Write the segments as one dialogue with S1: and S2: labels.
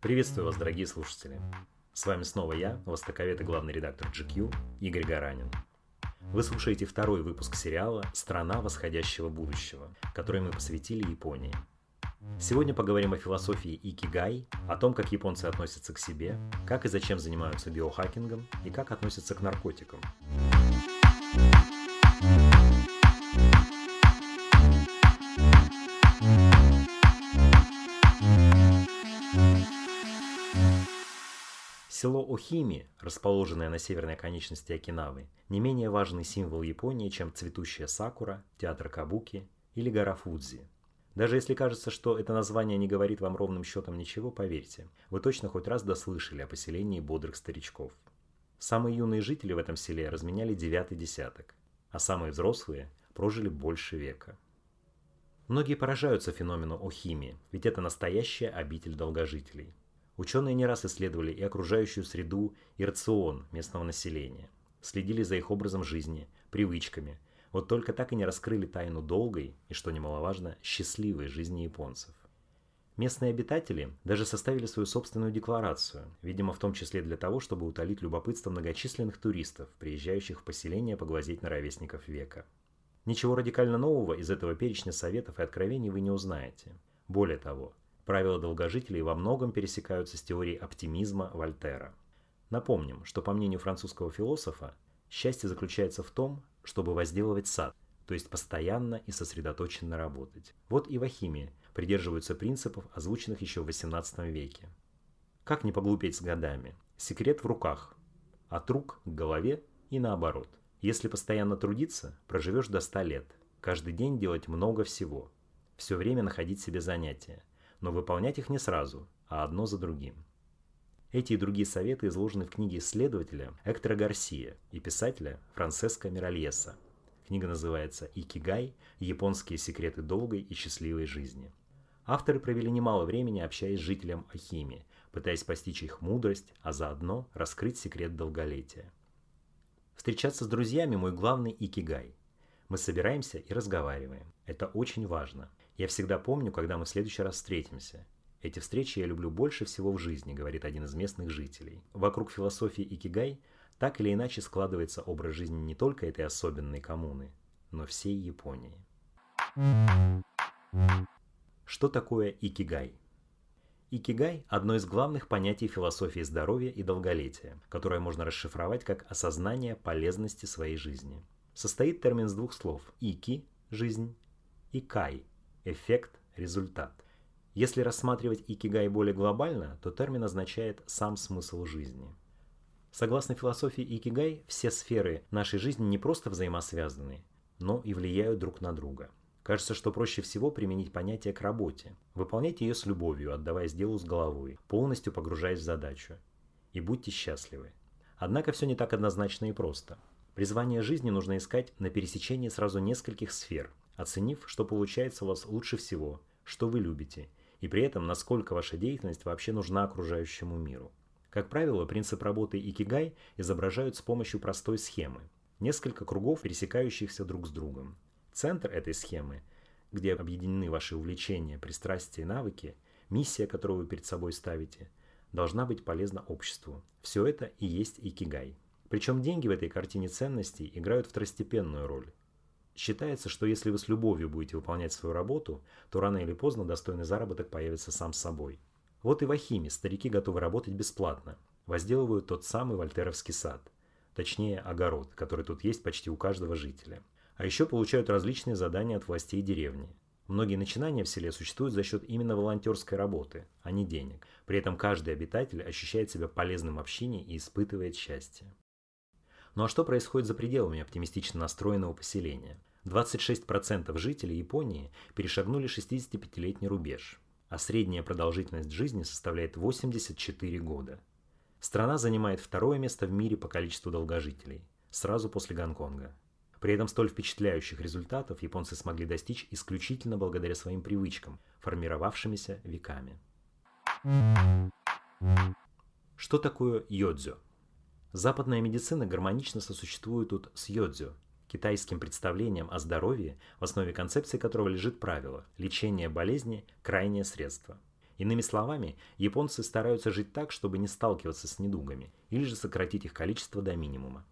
S1: Приветствую вас, дорогие слушатели. С вами снова я, востоковед и главный редактор GQ Игорь Гаранин. Вы слушаете второй выпуск сериала «Страна восходящего будущего», который мы посвятили Японии. Сегодня поговорим о философии икигай, о том, как японцы относятся к себе, как и зачем занимаются биохакингом и как относятся к наркотикам. Село Охими, расположенное на северной конечности Окинавы, не менее важный символ Японии, чем цветущая сакура, театр Кабуки или гора Фудзи. Даже если кажется, что это название не говорит вам ровным счетом ничего, поверьте, вы точно хоть раз дослышали о поселении бодрых старичков. Самые юные жители в этом селе разменяли девятый десяток, а самые взрослые прожили больше века. Многие поражаются феномену Охими, ведь это настоящая обитель долгожителей. Ученые не раз исследовали и окружающую среду, и рацион местного населения. Следили за их образом жизни, привычками. Вот только так и не раскрыли тайну долгой и, что немаловажно, счастливой жизни японцев. Местные обитатели даже составили свою собственную декларацию, видимо, в том числе для того, чтобы утолить любопытство многочисленных туристов, приезжающих в поселение поглазеть на ровесников века. Ничего радикально нового из этого перечня советов и откровений вы не узнаете. Более того, Правила долгожителей во многом пересекаются с теорией оптимизма Вольтера. Напомним, что по мнению французского философа, счастье заключается в том, чтобы возделывать сад, то есть постоянно и сосредоточенно работать. Вот и в Ахиме придерживаются принципов, озвученных еще в XVIII веке. Как не поглупеть с годами? Секрет в руках. От рук к голове и наоборот. Если постоянно трудиться, проживешь до 100 лет. Каждый день делать много всего. Все время находить себе занятия но выполнять их не сразу, а одно за другим. Эти и другие советы изложены в книге исследователя Эктора Гарсия и писателя Франциско Миральеса. Книга называется «Икигай. Японские секреты долгой и счастливой жизни». Авторы провели немало времени, общаясь с жителям Ахими, пытаясь постичь их мудрость, а заодно раскрыть секрет долголетия. Встречаться с друзьями – мой главный икигай. Мы собираемся и разговариваем. Это очень важно. Я всегда помню, когда мы в следующий раз встретимся. Эти встречи я люблю больше всего в жизни, говорит один из местных жителей. Вокруг философии Икигай так или иначе складывается образ жизни не только этой особенной коммуны, но всей Японии. Что такое икигай? Икигай – одно из главных понятий философии здоровья и долголетия, которое можно расшифровать как осознание полезности своей жизни. Состоит термин из двух слов – ики – жизнь и кай эффект, результат. Если рассматривать икигай более глобально, то термин означает сам смысл жизни. Согласно философии икигай, все сферы нашей жизни не просто взаимосвязаны, но и влияют друг на друга. Кажется, что проще всего применить понятие к работе. Выполнять ее с любовью, отдаваясь делу с головой, полностью погружаясь в задачу. И будьте счастливы. Однако все не так однозначно и просто. Призвание жизни нужно искать на пересечении сразу нескольких сфер, оценив, что получается у вас лучше всего, что вы любите, и при этом насколько ваша деятельность вообще нужна окружающему миру. Как правило, принцип работы Икигай изображают с помощью простой схемы. Несколько кругов, пересекающихся друг с другом. Центр этой схемы, где объединены ваши увлечения, пристрастия и навыки, миссия, которую вы перед собой ставите, должна быть полезна обществу. Все это и есть Икигай. Причем деньги в этой картине ценностей играют второстепенную роль. Считается, что если вы с любовью будете выполнять свою работу, то рано или поздно достойный заработок появится сам собой. Вот и в Ахиме старики готовы работать бесплатно, возделывают тот самый вольтеровский сад, точнее огород, который тут есть почти у каждого жителя. А еще получают различные задания от властей деревни. Многие начинания в селе существуют за счет именно волонтерской работы, а не денег. При этом каждый обитатель ощущает себя полезным в общине и испытывает счастье. Ну а что происходит за пределами оптимистично настроенного поселения? 26% жителей Японии перешагнули 65-летний рубеж, а средняя продолжительность жизни составляет 84 года. Страна занимает второе место в мире по количеству долгожителей, сразу после Гонконга. При этом столь впечатляющих результатов японцы смогли достичь исключительно благодаря своим привычкам, формировавшимися веками. Что такое йодзё? Западная медицина гармонично сосуществует тут с йодзё, китайским представлениям о здоровье, в основе концепции которого лежит правило – лечение болезни – крайнее средство. Иными словами, японцы стараются жить так, чтобы не сталкиваться с недугами, или же сократить их количество до минимума.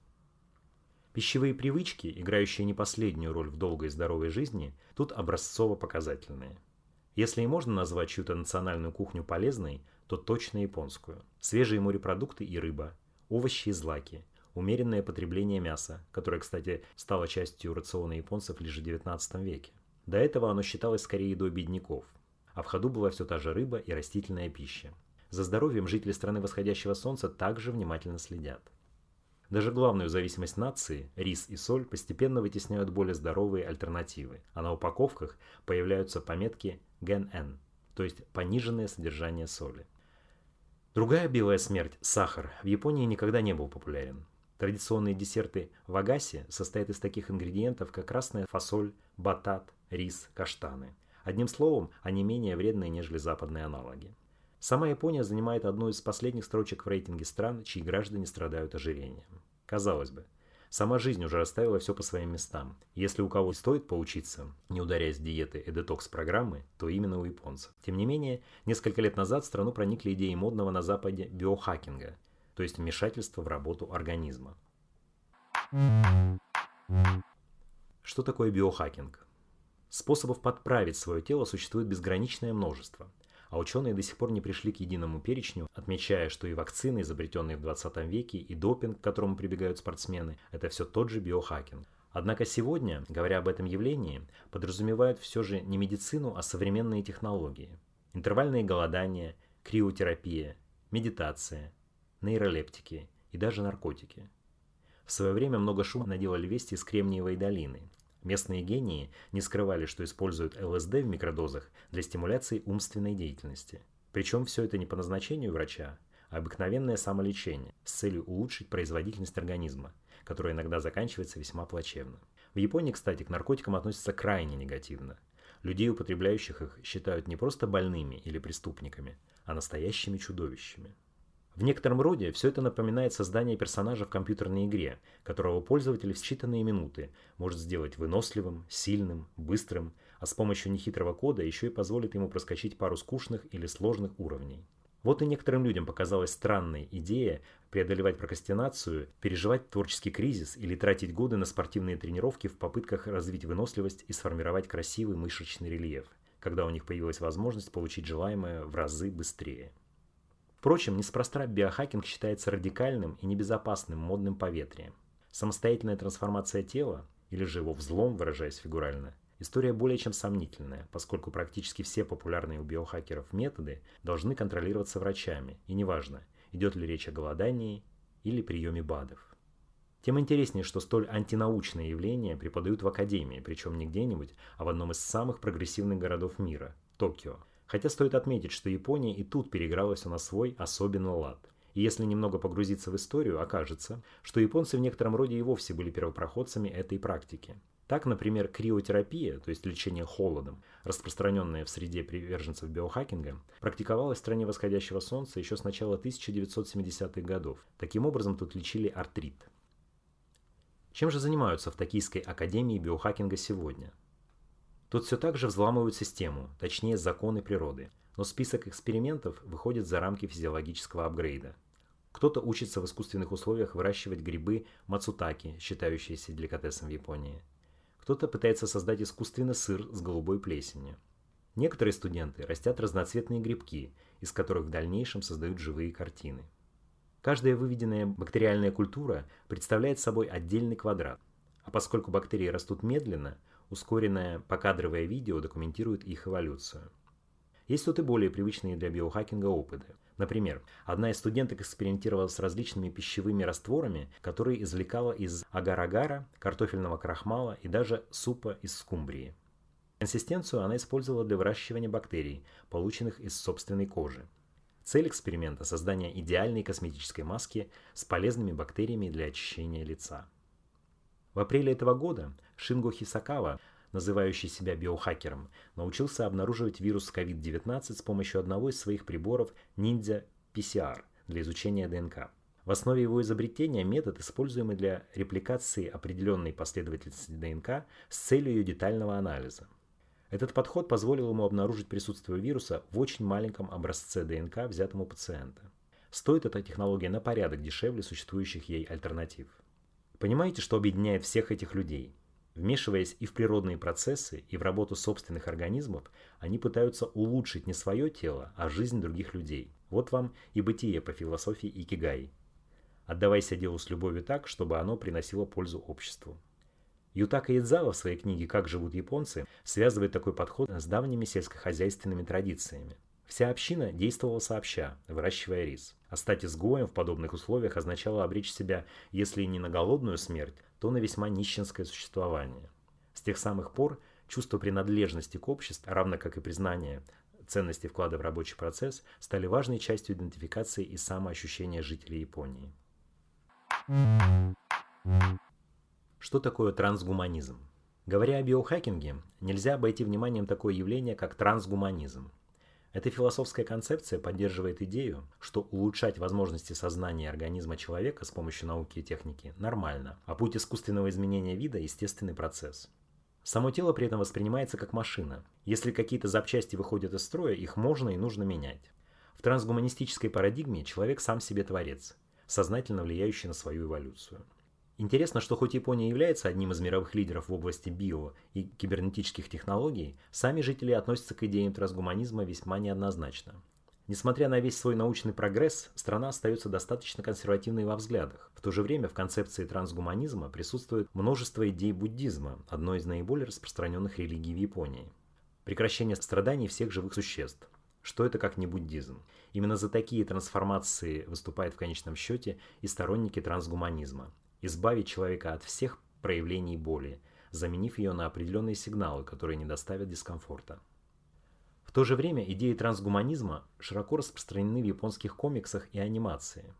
S1: Пищевые привычки, играющие не последнюю роль в долгой и здоровой жизни, тут образцово-показательные. Если и можно назвать чью-то национальную кухню полезной, то точно японскую. Свежие морепродукты и рыба, овощи и злаки, умеренное потребление мяса, которое, кстати, стало частью рациона японцев лишь в XIX веке. До этого оно считалось скорее едой бедняков, а в ходу была все та же рыба и растительная пища. За здоровьем жители страны восходящего солнца также внимательно следят. Даже главную зависимость нации, рис и соль, постепенно вытесняют более здоровые альтернативы, а на упаковках появляются пометки ген-н, то есть пониженное содержание соли. Другая белая смерть – сахар – в Японии никогда не был популярен. Традиционные десерты в Агасе состоят из таких ингредиентов, как красная фасоль, батат, рис, каштаны. Одним словом, они менее вредные, нежели западные аналоги. Сама Япония занимает одну из последних строчек в рейтинге стран, чьи граждане страдают ожирением. Казалось бы, сама жизнь уже расставила все по своим местам. Если у кого стоит поучиться, не ударяясь диеты и детокс-программы, то именно у японцев. Тем не менее, несколько лет назад в страну проникли идеи модного на Западе биохакинга, то есть вмешательство в работу организма. Что такое биохакинг? Способов подправить свое тело существует безграничное множество, а ученые до сих пор не пришли к единому перечню, отмечая, что и вакцины, изобретенные в 20 веке, и допинг, к которому прибегают спортсмены, это все тот же биохакинг. Однако сегодня, говоря об этом явлении, подразумевают все же не медицину, а современные технологии. Интервальные голодания, криотерапия, медитация, нейролептики и даже наркотики. В свое время много шума наделали вести из Кремниевой долины. Местные гении не скрывали, что используют ЛСД в микродозах для стимуляции умственной деятельности. Причем все это не по назначению врача, а обыкновенное самолечение с целью улучшить производительность организма, которая иногда заканчивается весьма плачевно. В Японии, кстати, к наркотикам относятся крайне негативно. Людей, употребляющих их, считают не просто больными или преступниками, а настоящими чудовищами. В некотором роде все это напоминает создание персонажа в компьютерной игре, которого пользователь в считанные минуты может сделать выносливым, сильным, быстрым, а с помощью нехитрого кода еще и позволит ему проскочить пару скучных или сложных уровней. Вот и некоторым людям показалась странной идея преодолевать прокрастинацию, переживать творческий кризис или тратить годы на спортивные тренировки в попытках развить выносливость и сформировать красивый мышечный рельеф, когда у них появилась возможность получить желаемое в разы быстрее. Впрочем, неспроста биохакинг считается радикальным и небезопасным модным поветрием. Самостоятельная трансформация тела, или же его взлом, выражаясь фигурально, история более чем сомнительная, поскольку практически все популярные у биохакеров методы должны контролироваться врачами, и неважно, идет ли речь о голодании или приеме БАДов. Тем интереснее, что столь антинаучные явления преподают в академии, причем не где-нибудь, а в одном из самых прогрессивных городов мира – Токио, Хотя стоит отметить, что Япония и тут переигралась на свой особенный лад. И если немного погрузиться в историю, окажется, что японцы в некотором роде и вовсе были первопроходцами этой практики. Так, например, криотерапия, то есть лечение холодом, распространенное в среде приверженцев биохакинга, практиковалась в стране восходящего солнца еще с начала 1970-х годов. Таким образом, тут лечили артрит. Чем же занимаются в Токийской академии биохакинга сегодня? Тут все так же взламывают систему, точнее законы природы, но список экспериментов выходит за рамки физиологического апгрейда. Кто-то учится в искусственных условиях выращивать грибы мацутаки, считающиеся деликатесом в Японии. Кто-то пытается создать искусственный сыр с голубой плесенью. Некоторые студенты растят разноцветные грибки, из которых в дальнейшем создают живые картины. Каждая выведенная бактериальная культура представляет собой отдельный квадрат, а поскольку бактерии растут медленно, Ускоренное покадровое видео документирует их эволюцию. Есть тут и более привычные для биохакинга опыты. Например, одна из студенток экспериментировала с различными пищевыми растворами, которые извлекала из агар-агара, картофельного крахмала и даже супа из скумбрии. Консистенцию она использовала для выращивания бактерий, полученных из собственной кожи. Цель эксперимента – создание идеальной косметической маски с полезными бактериями для очищения лица. В апреле этого года Шинго Хисакава, называющий себя биохакером, научился обнаруживать вирус COVID-19 с помощью одного из своих приборов Ninja PCR для изучения ДНК. В основе его изобретения метод, используемый для репликации определенной последовательности ДНК с целью ее детального анализа. Этот подход позволил ему обнаружить присутствие вируса в очень маленьком образце ДНК, взятом у пациента. Стоит эта технология на порядок дешевле существующих ей альтернатив. Понимаете, что объединяет всех этих людей? Вмешиваясь и в природные процессы, и в работу собственных организмов, они пытаются улучшить не свое тело, а жизнь других людей. Вот вам и бытие по философии Икигай. Отдавайся делу с любовью так, чтобы оно приносило пользу обществу. Ютака Идзава в своей книге «Как живут японцы» связывает такой подход с давними сельскохозяйственными традициями. Вся община действовала сообща, выращивая рис. А стать изгоем в подобных условиях означало обречь себя, если не на голодную смерть, то на весьма нищенское существование. С тех самых пор чувство принадлежности к обществу, равно как и признание ценности вклада в рабочий процесс, стали важной частью идентификации и самоощущения жителей Японии. Что такое трансгуманизм? Говоря о биохакинге, нельзя обойти вниманием такое явление, как трансгуманизм. Эта философская концепция поддерживает идею, что улучшать возможности сознания организма человека с помощью науки и техники нормально, а путь искусственного изменения вида – естественный процесс. Само тело при этом воспринимается как машина. Если какие-то запчасти выходят из строя, их можно и нужно менять. В трансгуманистической парадигме человек сам себе творец, сознательно влияющий на свою эволюцию. Интересно, что хоть Япония является одним из мировых лидеров в области био и кибернетических технологий, сами жители относятся к идеям трансгуманизма весьма неоднозначно. Несмотря на весь свой научный прогресс, страна остается достаточно консервативной во взглядах. В то же время в концепции трансгуманизма присутствует множество идей буддизма, одной из наиболее распространенных религий в Японии. Прекращение страданий всех живых существ. Что это как не буддизм? Именно за такие трансформации выступают в конечном счете и сторонники трансгуманизма избавить человека от всех проявлений боли, заменив ее на определенные сигналы, которые не доставят дискомфорта. В то же время идеи трансгуманизма широко распространены в японских комиксах и анимации.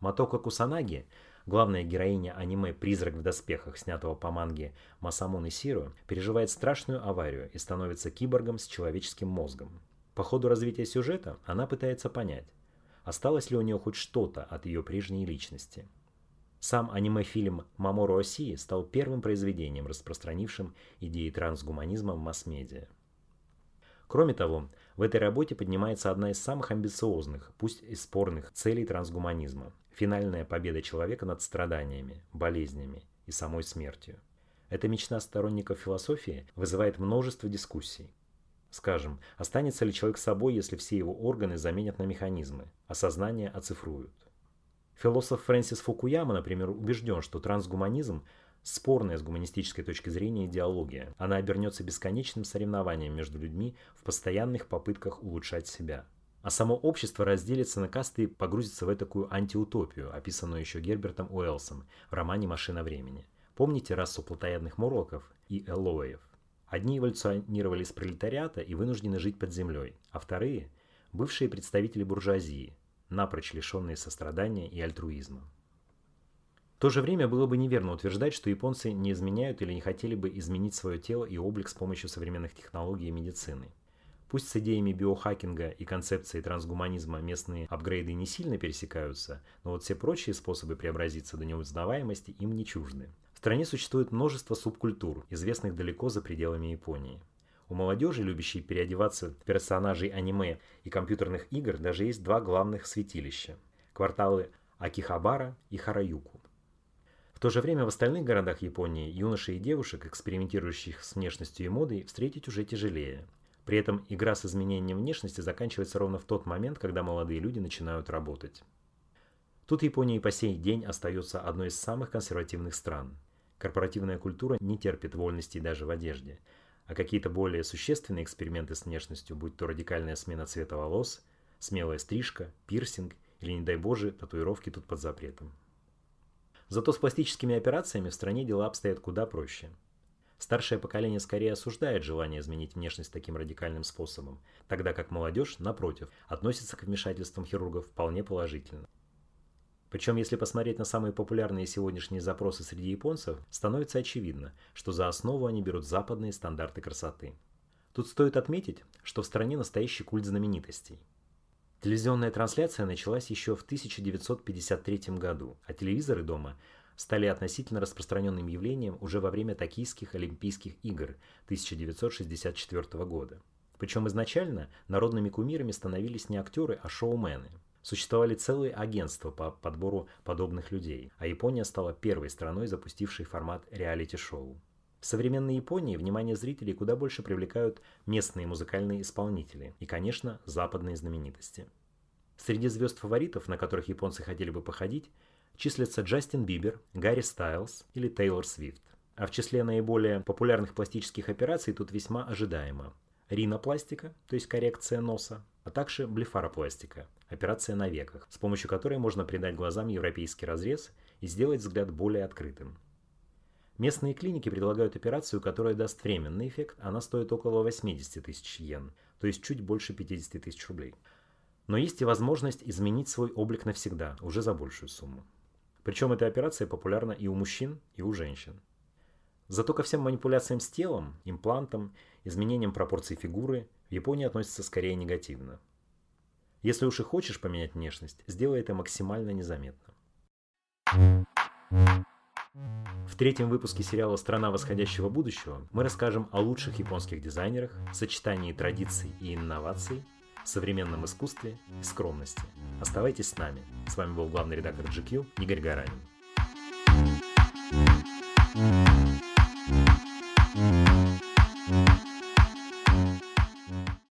S1: Матока Кусанаги, главная героиня аниме «Призрак в доспехах», снятого по манге Масамуны Сиру, переживает страшную аварию и становится киборгом с человеческим мозгом. По ходу развития сюжета она пытается понять, осталось ли у нее хоть что-то от ее прежней личности – сам аниме-фильм «Мамору Оси» стал первым произведением, распространившим идеи трансгуманизма в масс-медиа. Кроме того, в этой работе поднимается одна из самых амбициозных, пусть и спорных, целей трансгуманизма – финальная победа человека над страданиями, болезнями и самой смертью. Эта мечта сторонников философии вызывает множество дискуссий. Скажем, останется ли человек собой, если все его органы заменят на механизмы, а сознание оцифруют? Философ Фрэнсис Фукуяма, например, убежден, что трансгуманизм – спорная с гуманистической точки зрения идеология. Она обернется бесконечным соревнованием между людьми в постоянных попытках улучшать себя. А само общество разделится на касты и погрузится в такую антиутопию, описанную еще Гербертом Уэллсом в романе «Машина времени». Помните расу плотоядных мурлоков и эллоев? Одни эволюционировали из пролетариата и вынуждены жить под землей, а вторые – бывшие представители буржуазии, напрочь лишенные сострадания и альтруизма. В то же время было бы неверно утверждать, что японцы не изменяют или не хотели бы изменить свое тело и облик с помощью современных технологий и медицины. Пусть с идеями биохакинга и концепцией трансгуманизма местные апгрейды не сильно пересекаются, но вот все прочие способы преобразиться до неузнаваемости им не чужды. В стране существует множество субкультур, известных далеко за пределами Японии. У молодежи, любящей переодеваться персонажей аниме и компьютерных игр, даже есть два главных святилища – кварталы Акихабара и Хараюку. В то же время в остальных городах Японии юношей и девушек, экспериментирующих с внешностью и модой, встретить уже тяжелее. При этом игра с изменением внешности заканчивается ровно в тот момент, когда молодые люди начинают работать. Тут Япония и по сей день остается одной из самых консервативных стран. Корпоративная культура не терпит вольностей даже в одежде – а какие-то более существенные эксперименты с внешностью, будь то радикальная смена цвета волос, смелая стрижка, пирсинг или, не дай боже, татуировки тут под запретом. Зато с пластическими операциями в стране дела обстоят куда проще. Старшее поколение скорее осуждает желание изменить внешность таким радикальным способом, тогда как молодежь, напротив, относится к вмешательствам хирургов вполне положительно. Причем, если посмотреть на самые популярные сегодняшние запросы среди японцев, становится очевидно, что за основу они берут западные стандарты красоты. Тут стоит отметить, что в стране настоящий культ знаменитостей. Телевизионная трансляция началась еще в 1953 году, а телевизоры дома стали относительно распространенным явлением уже во время Токийских Олимпийских игр 1964 года. Причем изначально народными кумирами становились не актеры, а шоумены. Существовали целые агентства по подбору подобных людей, а Япония стала первой страной, запустившей формат реалити-шоу. В современной Японии внимание зрителей куда больше привлекают местные музыкальные исполнители и, конечно, западные знаменитости. Среди звезд-фаворитов, на которых японцы хотели бы походить, числятся Джастин Бибер, Гарри Стайлз или Тейлор Свифт. А в числе наиболее популярных пластических операций тут весьма ожидаемо. Ринопластика, то есть коррекция носа, а также блефаропластика, операция на веках, с помощью которой можно придать глазам европейский разрез и сделать взгляд более открытым. Местные клиники предлагают операцию, которая даст временный эффект, она стоит около 80 тысяч йен, то есть чуть больше 50 тысяч рублей. Но есть и возможность изменить свой облик навсегда, уже за большую сумму. Причем эта операция популярна и у мужчин, и у женщин. Зато ко всем манипуляциям с телом, имплантам, изменением пропорций фигуры в Японии относятся скорее негативно. Если уж и хочешь поменять внешность, сделай это максимально незаметно. В третьем выпуске сериала «Страна восходящего будущего» мы расскажем о лучших японских дизайнерах, сочетании традиций и инноваций, современном искусстве и скромности. Оставайтесь с нами. С вами был главный редактор GQ Игорь Гаранин.